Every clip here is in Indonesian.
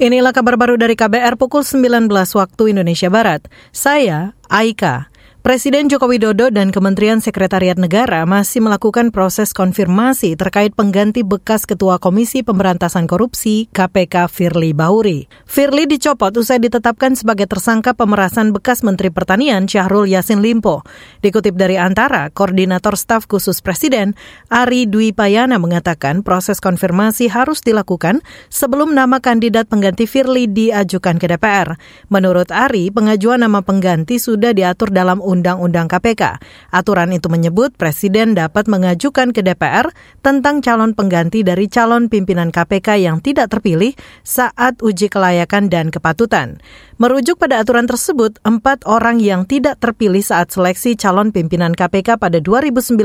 Inilah kabar baru dari KBR pukul 19 waktu Indonesia Barat. Saya Aika. Presiden Joko Widodo dan Kementerian Sekretariat Negara masih melakukan proses konfirmasi terkait pengganti bekas Ketua Komisi Pemberantasan Korupsi KPK Firly Bahuri. Firly dicopot usai ditetapkan sebagai tersangka pemerasan bekas Menteri Pertanian Syahrul Yasin Limpo. Dikutip dari Antara, Koordinator Staf Khusus Presiden Ari Dwi Payana mengatakan proses konfirmasi harus dilakukan sebelum nama kandidat pengganti Firly diajukan ke DPR. Menurut Ari, pengajuan nama pengganti sudah diatur dalam Undang-Undang KPK. Aturan itu menyebut Presiden dapat mengajukan ke DPR tentang calon pengganti dari calon pimpinan KPK yang tidak terpilih saat uji kelayakan dan kepatutan. Merujuk pada aturan tersebut, empat orang yang tidak terpilih saat seleksi calon pimpinan KPK pada 2019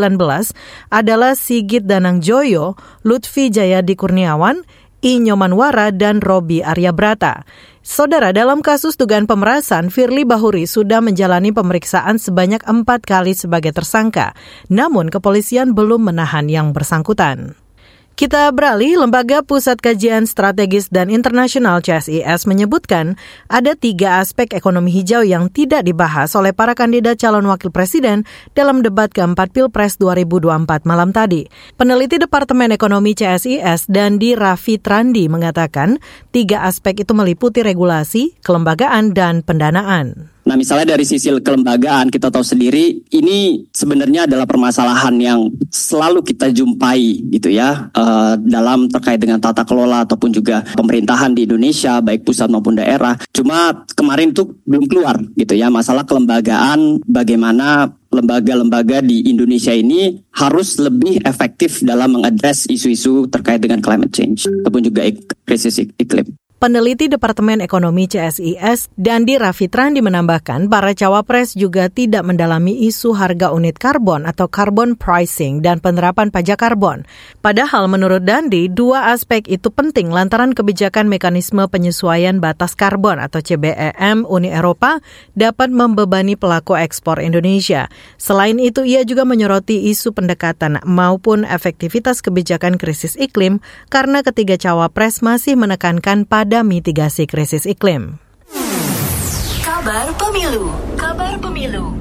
adalah Sigit Danang Joyo, Lutfi Jayadi Kurniawan, I. Nyomanwara, dan Robi Aryabrata. Saudara, dalam kasus dugaan pemerasan, Firly Bahuri sudah menjalani pemeriksaan sebanyak empat kali sebagai tersangka. Namun, kepolisian belum menahan yang bersangkutan. Kita beralih, Lembaga Pusat Kajian Strategis dan Internasional CSIS menyebutkan ada tiga aspek ekonomi hijau yang tidak dibahas oleh para kandidat calon wakil presiden dalam debat keempat Pilpres 2024 malam tadi. Peneliti Departemen Ekonomi CSIS Dandi Raffi Trandi mengatakan tiga aspek itu meliputi regulasi, kelembagaan, dan pendanaan. Nah, misalnya dari sisi kelembagaan kita tahu sendiri ini sebenarnya adalah permasalahan yang selalu kita jumpai gitu ya uh, dalam terkait dengan tata kelola ataupun juga pemerintahan di Indonesia baik pusat maupun daerah. Cuma kemarin itu belum keluar gitu ya masalah kelembagaan bagaimana lembaga-lembaga di Indonesia ini harus lebih efektif dalam mengadres isu-isu terkait dengan climate change ataupun juga krisis iklim. Peneliti Departemen Ekonomi CSIS, Dandi Rafitrandi menambahkan para cawapres juga tidak mendalami isu harga unit karbon atau carbon pricing dan penerapan pajak karbon. Padahal menurut Dandi, dua aspek itu penting lantaran kebijakan mekanisme penyesuaian batas karbon atau CBEM Uni Eropa dapat membebani pelaku ekspor Indonesia. Selain itu, ia juga menyoroti isu pendekatan maupun efektivitas kebijakan krisis iklim karena ketiga cawapres masih menekankan pada pada mitigasi krisis iklim. Kabar Pemilu, Kabar Pemilu.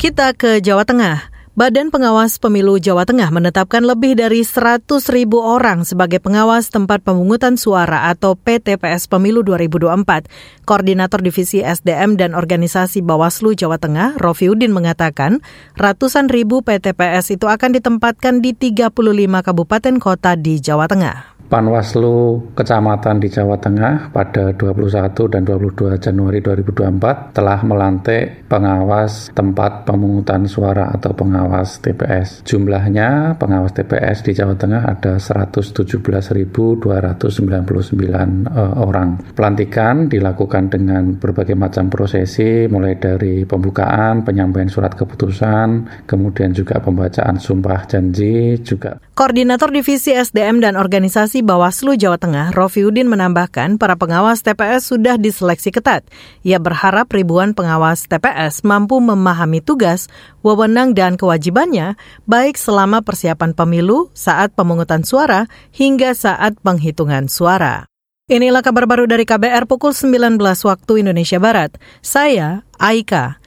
Kita ke Jawa Tengah. Badan Pengawas Pemilu Jawa Tengah menetapkan lebih dari 100 ribu orang sebagai pengawas tempat pemungutan suara atau PTPS Pemilu 2024. Koordinator Divisi SDM dan Organisasi Bawaslu Jawa Tengah, Rofiudin mengatakan, ratusan ribu PTPS itu akan ditempatkan di 35 kabupaten kota di Jawa Tengah. Panwaslu Kecamatan di Jawa Tengah pada 21 dan 22 Januari 2024 telah melantik pengawas tempat pemungutan suara atau pengawas TPS. Jumlahnya pengawas TPS di Jawa Tengah ada 117.299 uh, orang. Pelantikan dilakukan dengan berbagai macam prosesi mulai dari pembukaan, penyampaian surat keputusan, kemudian juga pembacaan sumpah janji juga. Koordinator Divisi SDM dan Organisasi Bawaslu Jawa Tengah, Rofiudin menambahkan para pengawas TPS sudah diseleksi ketat. Ia berharap ribuan pengawas TPS mampu memahami tugas, wewenang, dan kewajibannya, baik selama persiapan pemilu, saat pemungutan suara, hingga saat penghitungan suara. Inilah kabar baru dari KBR pukul 19 waktu Indonesia Barat. Saya, Aika.